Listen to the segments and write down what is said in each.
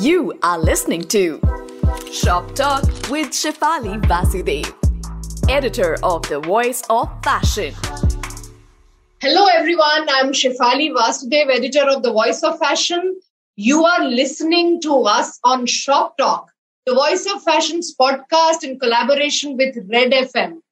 You are listening to Shop Talk with Shefali Vasudev, editor of The Voice of Fashion. Hello, everyone. I'm Shefali Vasudev, editor of The Voice of Fashion. You are listening to us on Shop Talk, the Voice of Fashion's podcast in collaboration with Red FM.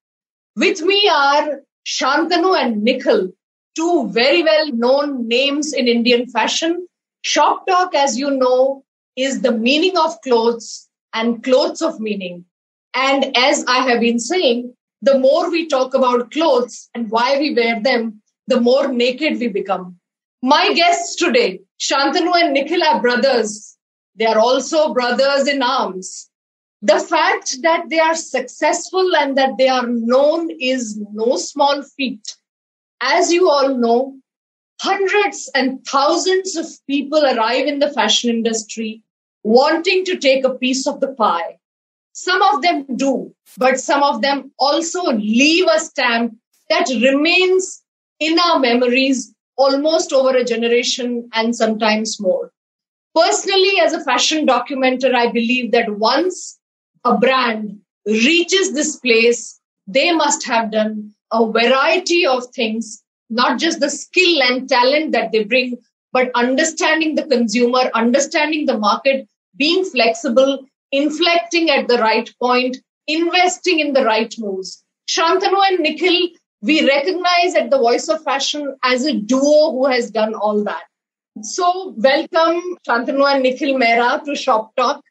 With me are Shantanu and Nikhil, two very well known names in Indian fashion. Shop Talk, as you know, is the meaning of clothes and clothes of meaning. And as I have been saying, the more we talk about clothes and why we wear them, the more naked we become. My guests today, Shantanu and Nikhil are brothers. They are also brothers in arms. The fact that they are successful and that they are known is no small feat. As you all know, hundreds and thousands of people arrive in the fashion industry wanting to take a piece of the pie. Some of them do, but some of them also leave a stamp that remains in our memories almost over a generation and sometimes more. Personally, as a fashion documenter, I believe that once a brand reaches this place, they must have done a variety of things, not just the skill and talent that they bring, but understanding the consumer, understanding the market, being flexible, inflecting at the right point, investing in the right moves. Shantanu and Nikhil, we recognize at the Voice of Fashion as a duo who has done all that. So, welcome Shantanu and Nikhil Mehra to Shop Talk.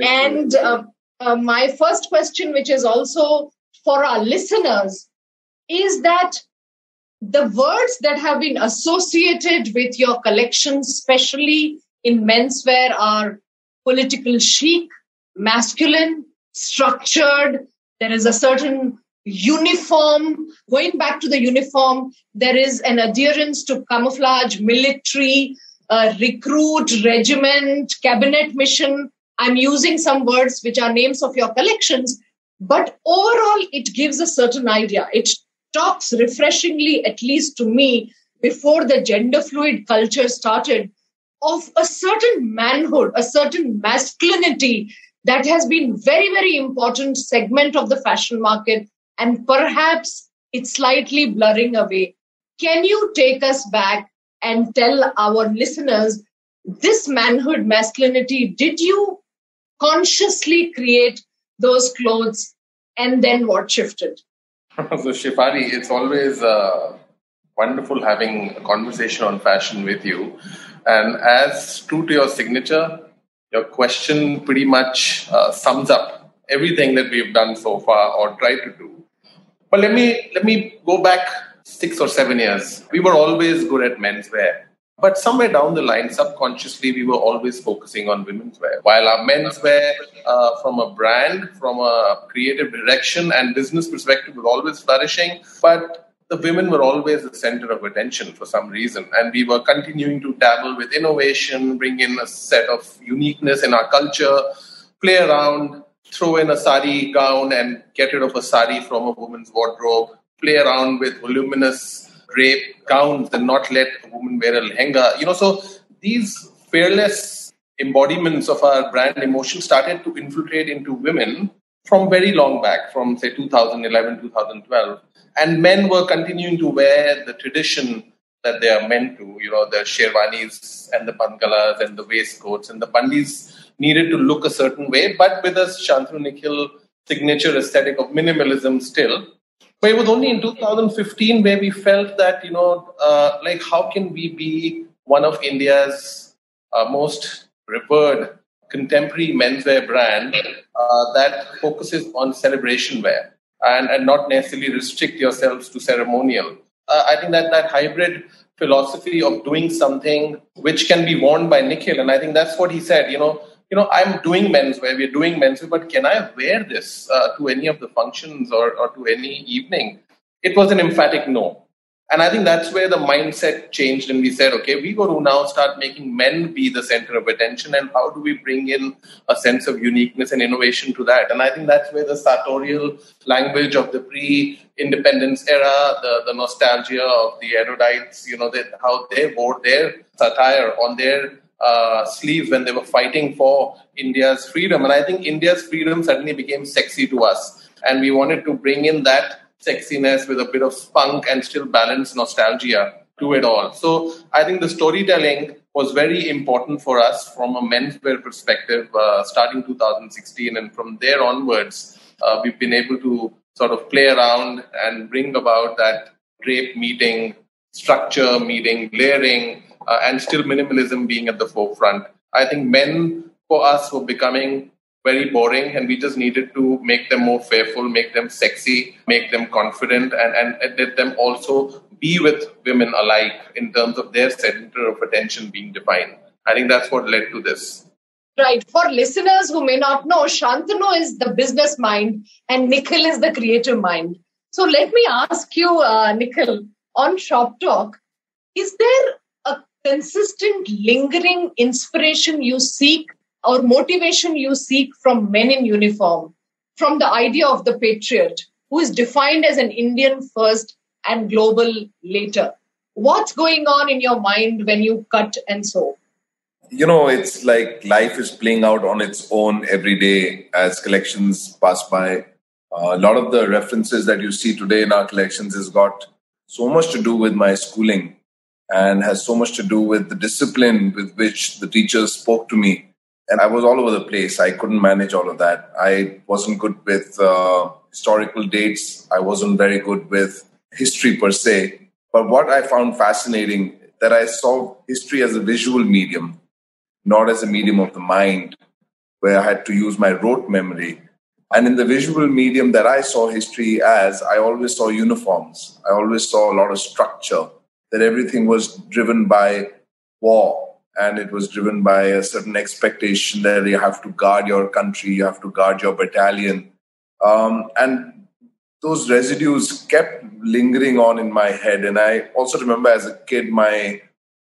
and uh, uh, my first question, which is also for our listeners, is that the words that have been associated with your collection, especially in menswear, are political chic, masculine, structured. There is a certain uniform. Going back to the uniform, there is an adherence to camouflage, military, uh, recruit, regiment, cabinet mission. I'm using some words which are names of your collections, but overall, it gives a certain idea. It talks refreshingly, at least to me, before the gender fluid culture started, of a certain manhood, a certain masculinity that has been very, very important segment of the fashion market, and perhaps it's slightly blurring away. Can you take us back and tell our listeners this manhood, masculinity? Did you consciously create those clothes, and then what shifted? so, Shefali, it's always uh, wonderful having a conversation on fashion with you. And as true to your signature, your question pretty much uh, sums up everything that we've done so far or tried to do. But let me let me go back six or seven years. We were always good at menswear. But somewhere down the line, subconsciously, we were always focusing on women's wear. While our menswear, uh, from a brand, from a creative direction and business perspective, was always flourishing. But the women were always the center of attention for some reason. And we were continuing to dabble with innovation, bring in a set of uniqueness in our culture, play around, throw in a sari gown and get rid of a sari from a woman's wardrobe, play around with voluminous drape gowns and not let a woman wear a lehenga. You know, so these fearless embodiments of our brand emotion started to infiltrate into women from very long back, from say 2011, 2012 and men were continuing to wear the tradition that they are meant to, you know, the sherwanis and the bandhgalas and the waistcoats and the bandis needed to look a certain way, but with a Shantanu Nikhil signature aesthetic of minimalism still. But it was only in 2015 where we felt that, you know, uh, like how can we be one of India's uh, most revered contemporary menswear brand uh, that focuses on celebration wear and, and not necessarily restrict yourselves to ceremonial. Uh, I think that that hybrid philosophy of doing something which can be worn by Nikhil, and I think that's what he said. You know, you know, I'm doing menswear, we're doing menswear, but can I wear this uh, to any of the functions or, or to any evening? It was an emphatic no. And I think that's where the mindset changed, and we said, okay, we got to now start making men be the center of attention, and how do we bring in a sense of uniqueness and innovation to that? And I think that's where the sartorial language of the pre-independence era, the, the nostalgia of the erudites, you know, that how they wore their satire on their uh, sleeves when they were fighting for India's freedom. And I think India's freedom suddenly became sexy to us. And we wanted to bring in that sexiness with a bit of spunk and still balance nostalgia to it all. So I think the storytelling was very important for us from a menswear perspective, uh, starting 2016. And from there onwards, uh, we've been able to sort of play around and bring about that drape meeting, structure meeting, layering, uh, and still minimalism being at the forefront. I think men for us were becoming very boring and we just needed to make them more fearful, make them sexy, make them confident, and, and let them also be with women alike in terms of their center of attention being defined. I think that's what led to this. Right. For listeners who may not know, Shantanu is the business mind and Nikhil is the creative mind. So let me ask you, uh, Nikhil, on Shop Talk, is there consistent, lingering inspiration you seek or motivation you seek from men in uniform, from the idea of the patriot, who is defined as an Indian first and global later? What's going on in your mind when you cut and sew? You know, it's like life is playing out on its own every day as collections pass by. Uh, a lot of the references that you see today in our collections has got so much to do with my schooling and has so much to do with the discipline with which the teachers spoke to me. And I was all over the place. I couldn't manage all of that. I wasn't good with uh, historical dates. I wasn't very good with history per se. But what I found fascinating that I saw history as a visual medium, not as a medium of the mind, where I had to use my rote memory. And in the visual medium that I saw history as, I always saw uniforms. I always saw a lot of structure, that everything was driven by war and it was driven by a certain expectation that you have to guard your country, you have to guard your battalion. Um, and those residues kept lingering on in my head. And I also remember as a kid, my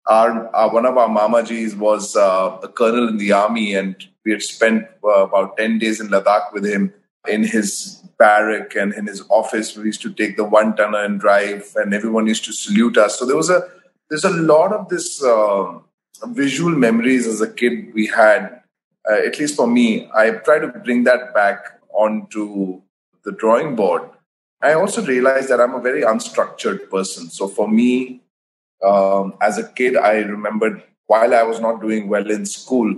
our, our one of our mamajis was uh, a colonel in the army, and we had spent uh, about ten days in Ladakh with him in his barrack and in his office. We used to take the one tonner and drive, and everyone used to salute us. So there was a there's a lot of this uh, visual memories as a kid we had. Uh, at least for me, I try to bring that back onto the drawing board I also realized that I'm a very unstructured person. So for me, um, as a kid, I remembered while I was not doing well in school,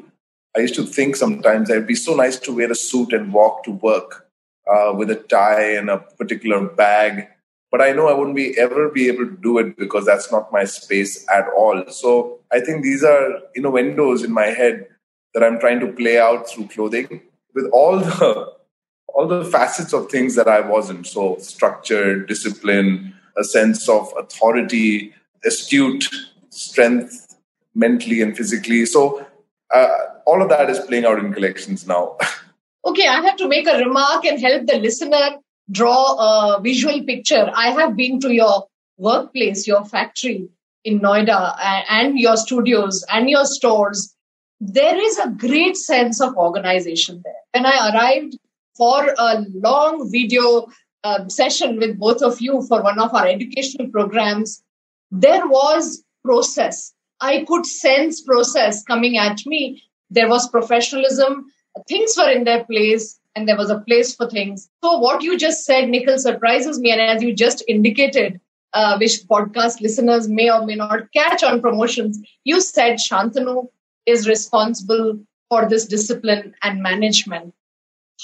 I used to think sometimes it'd be so nice to wear a suit and walk to work uh, with a tie and a particular bag. But I know I wouldn't be ever be able to do it because that's not my space at all. So I think these are you know innuendos in my head that I'm trying to play out through clothing with all the all the facets of things that I wasn't. So structured, discipline, a sense of authority, astute, strength, mentally and physically. So uh, all of that is playing out in collections now. okay, I have to make a remark and help the listener draw a visual picture. I have been to your workplace, your factory in Noida, and your studios and your stores. There is a great sense of organization there. When I arrived, for a long video um, session with both of you for one of our educational programs, there was process. I could sense process coming at me. There was professionalism. Things were in their place and there was a place for things. So what you just said, Nikhil, surprises me. And as you just indicated, uh, which podcast listeners may or may not catch on promotions, you said Shantanu is responsible for this discipline and management.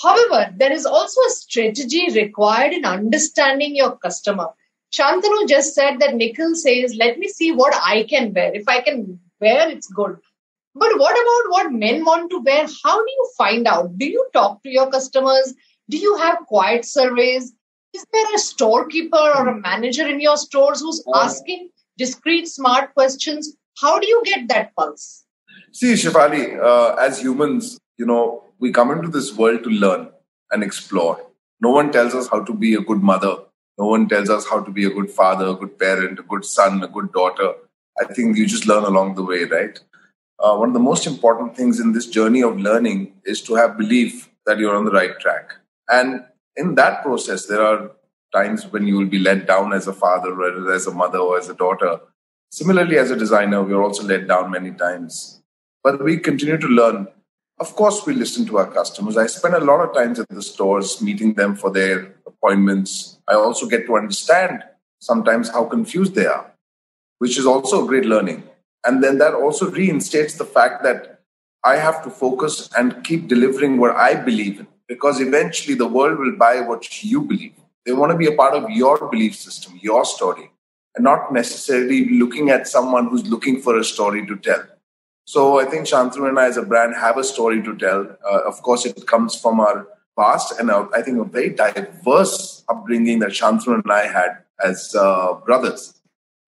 However, there is also a strategy required in understanding your customer. Shantanu just said that Nikhil says, let me see what I can wear. If I can wear, it's good. But what about what men want to wear? How do you find out? Do you talk to your customers? Do you have quiet surveys? Is there a storekeeper or a manager in your stores who's asking discreet, smart questions? How do you get that pulse? See, Shefali, uh, as humans, you know, we come into this world to learn and explore. No one tells us how to be a good mother. No one tells us how to be a good father, a good parent, a good son, a good daughter. I think you just learn along the way, right? Uh, one of the most important things in this journey of learning is to have belief that you're on the right track. And in that process, there are times when you will be let down as a father, or as a mother, or as a daughter. Similarly, as a designer, we're also let down many times. but we continue to learn. Of course, we listen to our customers. I spend a lot of times at the stores meeting them for their appointments. I also get to understand sometimes how confused they are, which is also a great learning. And then that also reinstates the fact that I have to focus and keep delivering what I believe in because eventually the world will buy what you believe. They want to be a part of your belief system, your story, and not necessarily looking at someone who's looking for a story to tell. So I think Shantanu and I, as a brand, have a story to tell. Uh, of course, it comes from our past and I think a very diverse upbringing that Shantanu and I had as uh, brothers.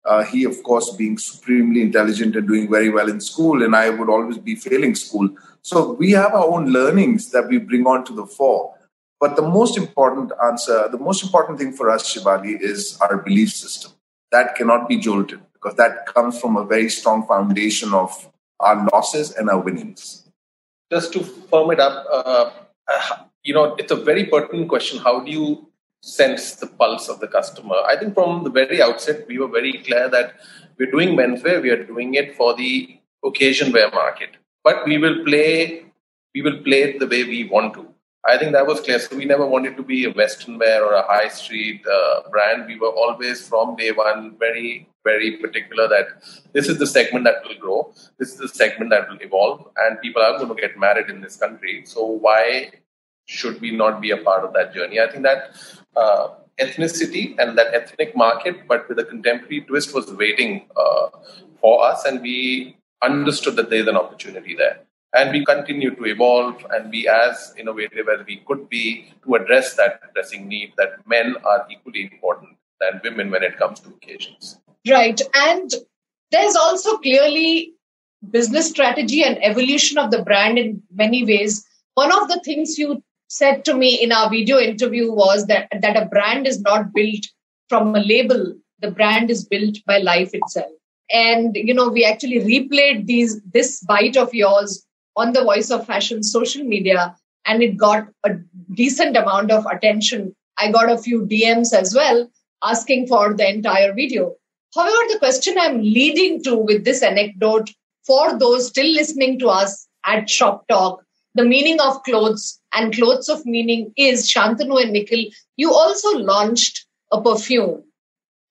Uh, he, of course, being supremely intelligent and doing very well in school, and I would always be failing school. So we have our own learnings that we bring on to the fore. But the most important answer, the most important thing for us, Shefali, is our belief system. That cannot be jolted because that comes from a very strong foundation of our losses and our winnings. Just to firm it up, uh, uh you know, it's a very pertinent question. How do you sense the pulse of the customer? I think from the very outset, we were very clear that we're doing menswear, we are doing it for the occasion wear market, but we will play, we will play it the way we want to. I think that was clear. So we never wanted to be a Western wear or a high street uh, brand. We were always from day one very, very particular that this is the segment that will grow. This is the segment that will evolve, and people are going to get married in this country. So why should we not be a part of that journey? I think that uh, ethnicity and that ethnic market, but with a contemporary twist, was waiting uh, for us, and we understood that there's an opportunity there. And we continue to evolve and be as innovative as we could be to address that pressing need that men are equally important than women when it comes to occasions. Right. And there's also clearly business strategy and evolution of the brand in many ways. One of the things you said to me in our video interview was that, that a brand is not built from a label, the brand is built by life itself. And you know, we actually replayed these this bite of yours on the Voice of Fashion social media, and it got a decent amount of attention. I got a few DMs as well asking for the entire video. However, the question I'm leading to with this anecdote for those still listening to us at Shop Talk, the meaning of clothes and clothes of meaning is Shantanu and Nikhil. You also launched a perfume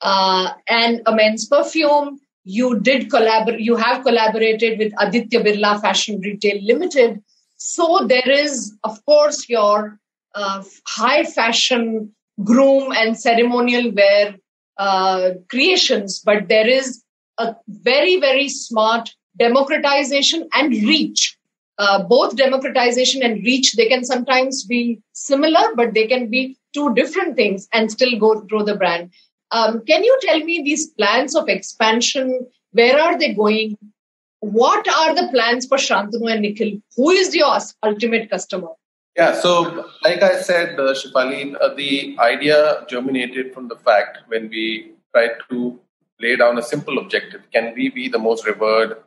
uh, and a men's perfume you did collaborate, you have collaborated with Aditya Birla Fashion Retail Limited. So there is, of course, your uh, high fashion groom and ceremonial wear uh, creations, but there is a very, very smart democratization and reach. Uh, both democratization and reach, they can sometimes be similar, but they can be two different things and still go grow the brand. Um, can you tell me these plans of expansion? Where are they going? What are the plans for Shantanu and Nikhil? Who is your ultimate customer? Yeah, so like I said, uh, Shefali, uh, the idea germinated from the fact when we tried to lay down a simple objective can we be the most revered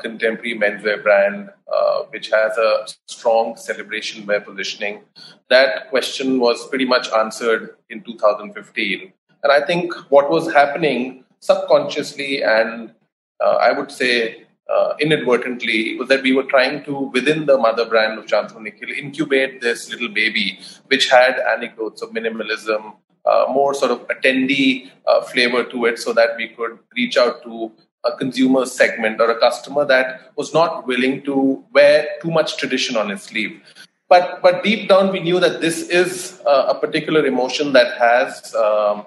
contemporary menswear brand uh, which has a strong celebration wear positioning? That question was pretty much answered in 2015 and I think what was happening subconsciously and uh, I would say uh, inadvertently was that we were trying to, within the mother brand of Shantanu Nikhil, incubate this little baby which had anecdotes of minimalism, uh, more sort of attendee uh, flavor to it so that we could reach out to a consumer segment or a customer that was not willing to wear too much tradition on his sleeve. But, but deep down, we knew that this is uh, a particular emotion that has um,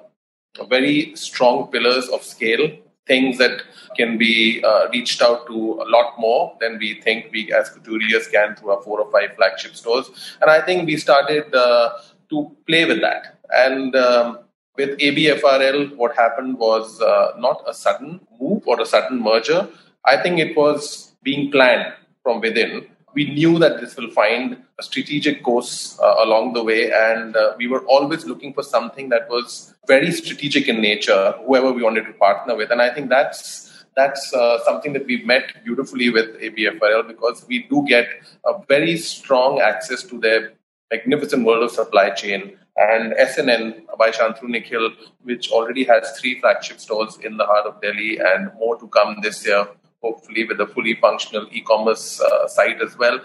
very strong pillars of scale, things that can be uh, reached out to a lot more than we think we as couturiers can through our four or five flagship stores. And I think we started uh, to play with that. And um, with ABFRL, what happened was uh, not a sudden move or a sudden merger. I think it was being planned from within we knew that this will find a strategic course uh, along the way, and uh, we were always looking for something that was very strategic in nature, whoever we wanted to partner with. And I think that's that's uh, something that we've met beautifully with ABFRL because we do get a very strong access to their magnificent world of supply chain. And SNN by Shantanu Nikhil, which already has three flagship stores in the heart of Delhi and more to come this year, hopefully with a fully functional e-commerce uh, site as well.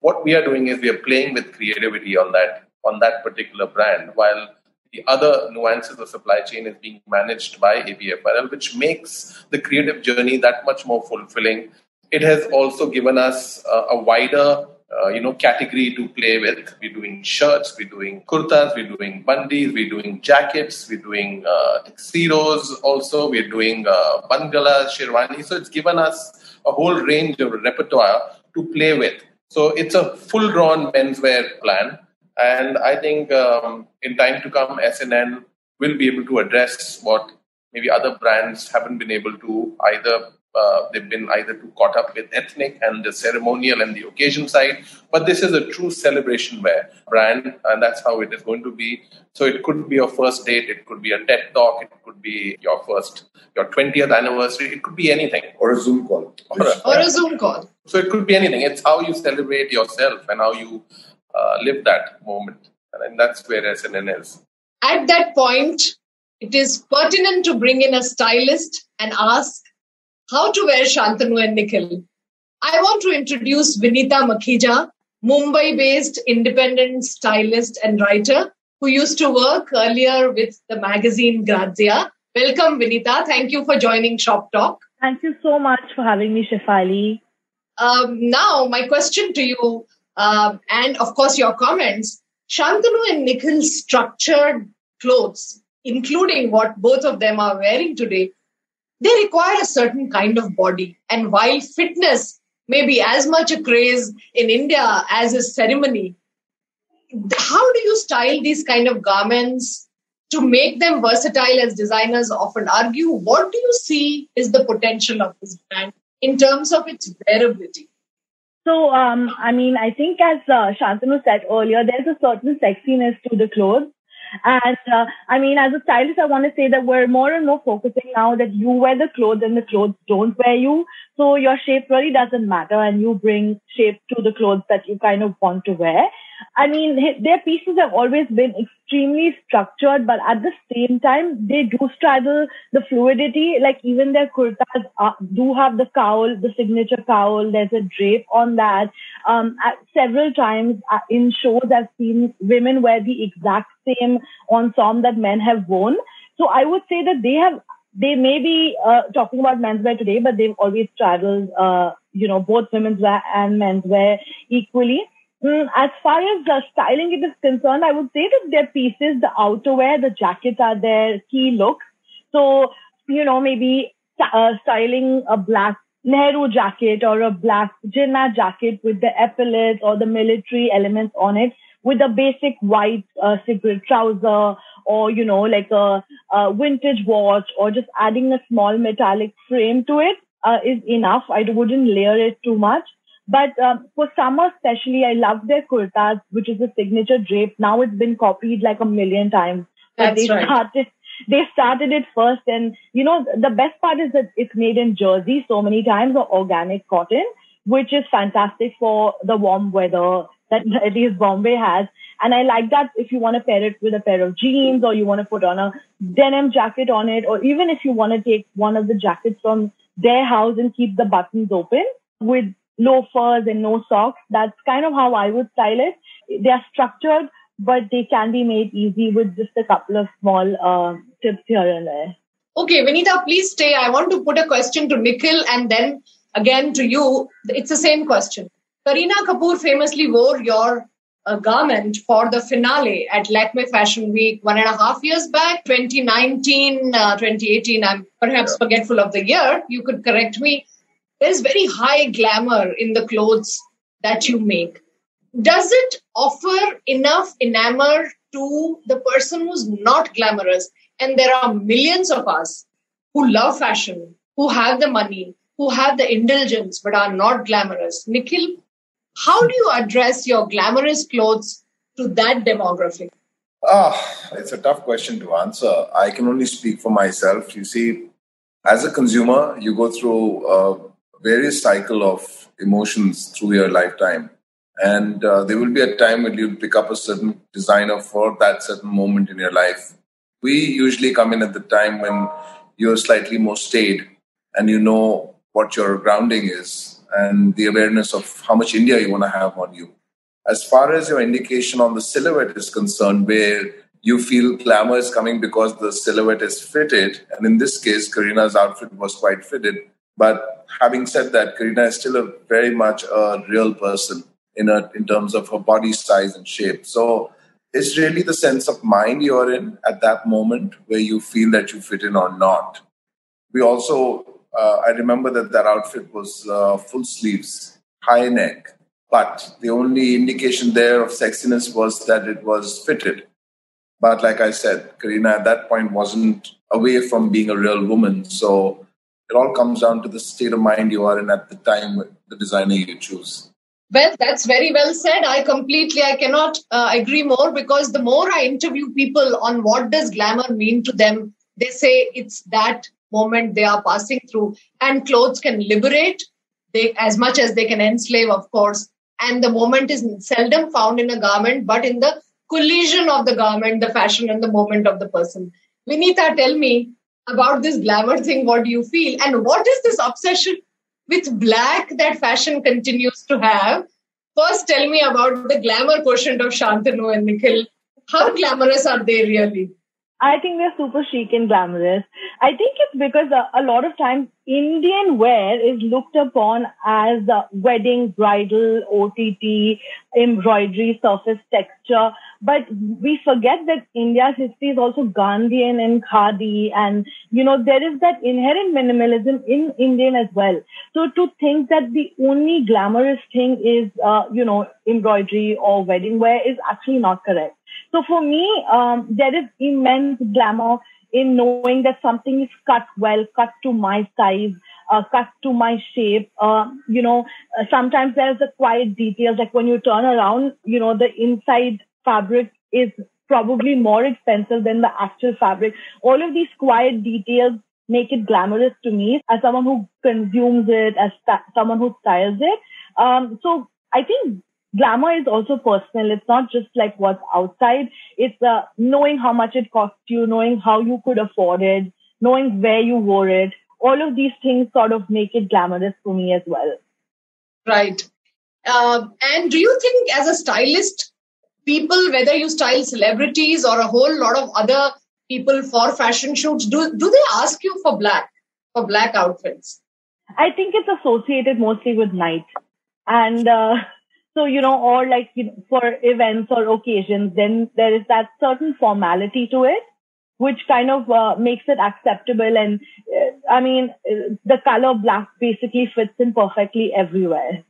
What we are doing is we are playing with creativity on that on that particular brand, while the other nuances of supply chain is being managed by ABFRL, which makes the creative journey that much more fulfilling. It has also given us uh, a wider uh, you know category to play with. We're doing shirts, we're doing kurtas, we're doing bandis, we're doing jackets, we're doing uh, tuxedos. Also, we're doing uh, bandhgalas, sherwani. So it's given us a whole range of repertoire to play with. So it's a full-drawn menswear plan, and I think um, in time to come, SNN will be able to address what maybe other brands haven't been able to either uh, they've been either too caught up with ethnic and the ceremonial and the occasion side. But this is a true celebration wear brand, and that's how it is going to be. So it could be your first date, it could be a TED talk, it could be your first, your 20th anniversary, it could be anything. Or a Zoom call. Or a, or a Zoom call. So it could be anything. It's how you celebrate yourself and how you uh, live that moment. And that's where SNN is. At that point, it is pertinent to bring in a stylist and ask how to wear Shantanu and Nikhil. I want to introduce Vinita Makhija, Mumbai based independent stylist and writer who used to work earlier with the magazine Grazia. Welcome, Vinita. Thank you for joining Shop Talk. Thank you so much for having me, Shefali. Um, now, my question to you, um, and of course, your comments Shantanu and Nikhil's structured clothes, including what both of them are wearing today, they require a certain kind of body. And while fitness may be as much a craze in India as is ceremony, how do you style these kind of garments to make them versatile as designers often argue? What do you see is the potential of this brand in terms of its wearability? So, um, I mean, I think as uh, Shantanu said earlier, there's a certain sexiness to the clothes and uh, I mean, as a stylist, I want to say that we're more and more focusing now that you wear the clothes and the clothes don't wear you. So your shape really doesn't matter and you bring shape to the clothes that you kind of want to wear. I mean, their pieces have always been extremely structured, but at the same time, they do straddle the fluidity. Like even their kurtas uh, do have the cowl, the signature cowl. There's a drape on that. Um, several times uh, in shows, I've seen women wear the exact same ensemble that men have worn. So I would say that they have they may be uh, talking about menswear today, but they've always traveled, uh, you know, both women's wear and menswear equally. Mm, as far as the styling it is concerned, I would say that their pieces, the outerwear, the jackets are their key looks. So, you know, maybe uh, styling a black Nehru jacket or a black Jinnah jacket with the epaulets or the military elements on it with a basic white uh, cigarette trouser or, you know, like a, a, vintage watch or just adding a small metallic frame to it uh, is enough. I wouldn't layer it too much. But um, for summer especially, I love their kurtas, which is a signature drape. Now it's been copied like a million times. But That's they right. started they started it first and you know the best part is that it's made in jersey so many times or organic cotton which is fantastic for the warm weather that at least Bombay has. And I like that if you want to pair it with a pair of jeans or you want to put on a denim jacket on it, or even if you want to take one of the jackets from their house and keep the buttons open with loafers and no socks. That's kind of how I would style it. They are structured, but they can be made easy with just a couple of small uh, tips here and there. Okay, Vinita, please stay. I want to put a question to Nikhil and then again to you. It's the same question. Kareena Kapoor famously wore your uh, garment for the finale at Lakme Fashion Week one and a half years back, 2019, uh, 2018. I'm perhaps forgetful of the year. You could correct me. There's very high glamour in the clothes that you make. Does it offer enough enamor to the person who's not glamorous? And there are millions of us who love fashion, who have the money, who have the indulgence, but are not glamorous. Nikhil, how do you address your glamorous clothes to that demographic? Ah, it's a tough question to answer. I can only speak for myself. You see, as a consumer, you go through a various cycle of emotions through your lifetime. And uh, there will be a time when you'll pick up a certain designer for that certain moment in your life. We usually come in at the time when you're slightly more staid and you know what your grounding is and the awareness of how much India you want to have on you. As far as your indication on the silhouette is concerned, where you feel glamour is coming because the silhouette is fitted, and in this case, Kareena's outfit was quite fitted. But having said that, Kareena is still a very much a real person in a, in terms of her body size and shape. So it's really the sense of mind you're in at that moment where you feel that you fit in or not. We also, uh, I remember that that outfit was uh, full sleeves, high neck, but the only indication there of sexiness was that it was fitted. But like I said, Kareena at that point wasn't away from being a real woman. So it all comes down to the state of mind you are in at the time, the designer you choose. Well, that's very well said. I completely, I cannot uh, agree more because the more I interview people on what does glamour mean to them, they say it's that moment they are passing through, and clothes can liberate they as much as they can enslave, of course. And the moment is seldom found in a garment, but in the collision of the garment, the fashion, and the moment of the person. Vinita, tell me about this glamour thing. What do you feel, and what is this obsession with black that fashion continues to have. First, tell me about the glamour quotient of Shantanu and Nikhil. How glamorous are they really? I think they're super chic and glamorous. I think it's because a, a lot of times Indian wear is looked upon as a wedding, bridal, OTT, embroidery, surface texture. But we forget that India's history is also Gandhian and Khadi. And, you know, there is that inherent minimalism in Indian as well. So to think that the only glamorous thing is, uh, you know, embroidery or wedding wear is actually not correct. So for me, um, there is immense glamour in knowing that something is cut well, cut to my size, uh, cut to my shape. Uh, you know, uh, sometimes there's the quiet details, like when you turn around, you know, the inside fabric is probably more expensive than the actual fabric. All of these quiet details make it glamorous to me as someone who consumes it, as st- someone who styles it. Um, so I think glamour is also personal. It's not just like what's outside. It's uh, knowing how much it costs you, knowing how you could afford it, knowing where you wore it. All of these things sort of make it glamorous for me as well. Right. Uh, and do you think, as a stylist, people, whether you style celebrities or a whole lot of other people for fashion shoots, do, do they ask you for black, for black outfits? I think it's associated mostly with night. And uh, so, you know, or like you know, for events or occasions, then there is that certain formality to it, which kind of uh, makes it acceptable. And uh, I mean, uh, the color black basically fits in perfectly everywhere.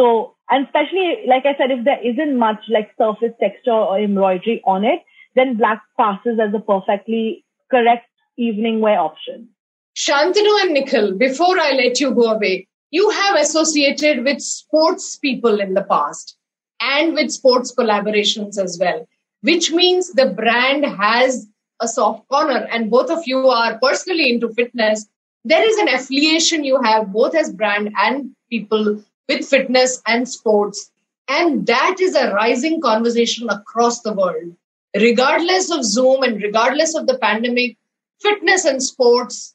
So, and especially, like I said, if there isn't much like surface texture or embroidery on it, then black passes as a perfectly correct evening wear option. Shantanu and Nikhil, before I let you go away, you have associated with sports people in the past and with sports collaborations as well, which means the brand has a soft corner and both of you are personally into fitness. There is an affiliation you have both as brand and people with fitness and sports. And that is a rising conversation across the world. Regardless of Zoom and regardless of the pandemic, fitness and sports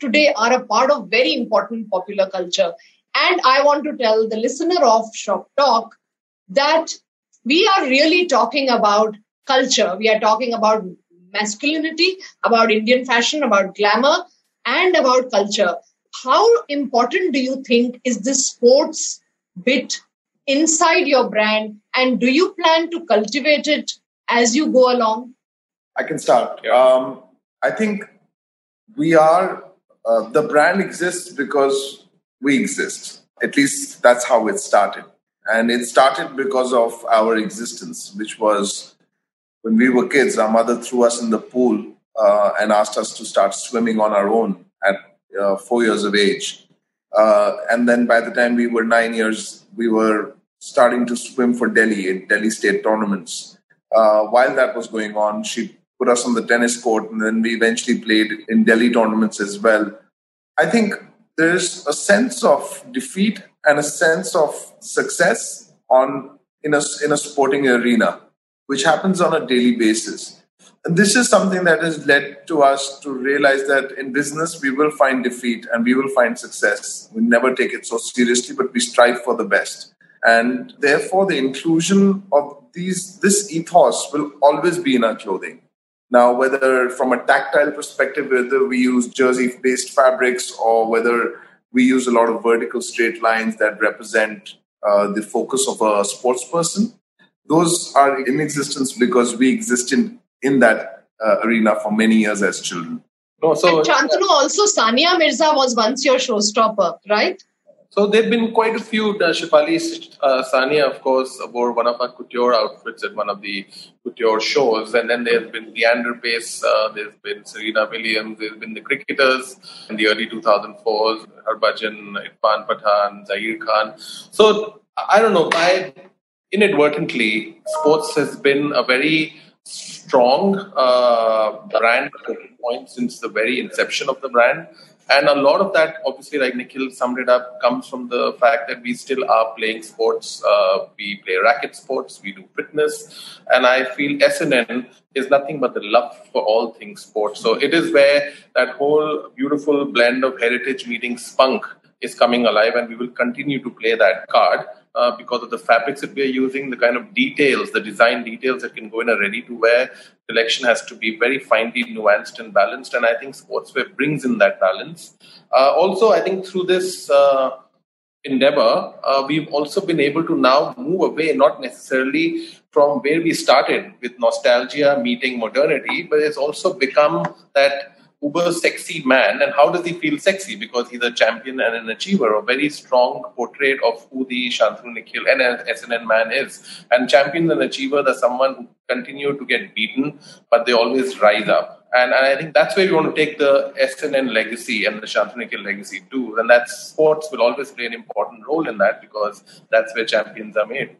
today are a part of very important popular culture. And I want to tell the listener of Shop Talk that we are really talking about culture. We are talking about masculinity, about Indian fashion, about glamour, and about culture. How important do you think is this sports bit inside your brand? And do you plan to cultivate it as you go along? I can start. Um, I think we are uh, the brand exists because we exist at least that's how it started and it started because of our existence which was when we were kids our mother threw us in the pool uh, and asked us to start swimming on our own uh, four years of age uh, and then by the time we were nine years we were starting to swim for delhi in delhi state tournaments uh, while that was going on she put us on the tennis court, and then we eventually played in Delhi tournaments as well. I think there's a sense of defeat and a sense of success on in a in a sporting arena, which happens on a daily basis. This is something that has led to us to realize that in business we will find defeat and we will find success. We never take it so seriously, but we strive for the best. And therefore, the inclusion of these this ethos will always be in our clothing. Now, whether from a tactile perspective, whether we use jersey-based fabrics or whether we use a lot of vertical straight lines that represent uh, the focus of a sports person, those are in existence because we exist in, in that uh, arena for many years as children. No, so and Shantanu, also Sania Mirza was once your showstopper, right? So there have been quite a few. Uh, Shefali uh, Sania, of course, wore one of our couture outfits at one of the couture shows. And then there's been Leander Paes, uh, there's been Serena Williams, there's been the cricketers in the early 2004s, Harbhajan, Irfan Pathan, Zaheer Khan. So I don't know, I inadvertently, sports has been a very strong uh, brand point since the very inception of the brand. And a lot of that, obviously, like Nikhil summed it up, comes from the fact that we still are playing sports. Uh, we play racket sports, we do fitness. And I feel SNN is nothing but the love for all things sports. So it is where that whole beautiful blend of heritage meeting spunk is coming alive, and we will continue to play that card. Uh, because of the fabrics that we're using, the kind of details, the design details that can go in a ready to wear collection has to be very finely nuanced and balanced. And I think sportswear brings in that balance. Uh, also, I think through this uh, endeavor, uh, we've also been able to now move away, not necessarily from where we started with nostalgia meeting modernity, but it's also become that uber sexy man and how does he feel sexy? Because he's a champion and an achiever a very strong portrait of who the Shantanu Nikhil and SNN man is. And champion and achiever are someone who continue to get beaten but they always rise up. And, and I think that's where we want to take the SNN legacy and the Shantanu Nikhil legacy too. And that sports will always play an important role in that because that's where champions are made.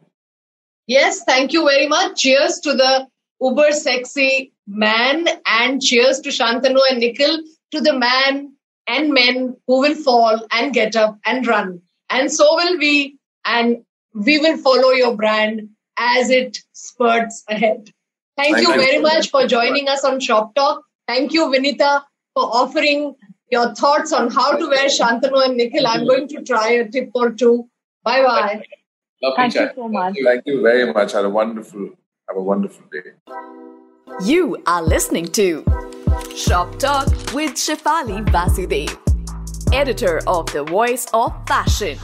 Yes, thank you very much. Cheers to the uber sexy man and cheers to Shantanu and Nikhil to the man and men who will fall and get up and run. And so will we. And we will follow your brand as it spurts ahead. Thank you very much for joining us on Shop Talk. Thank you, Vinita, for offering your thoughts on how to wear Shantanu and Nikhil. I'm going to try a tip or two. Bye bye. Thank you so much. Thank you very much. Had a wonderful have a wonderful day. You are listening to Shop Talk with Shefali Vasudev, editor of The Voice of Fashion.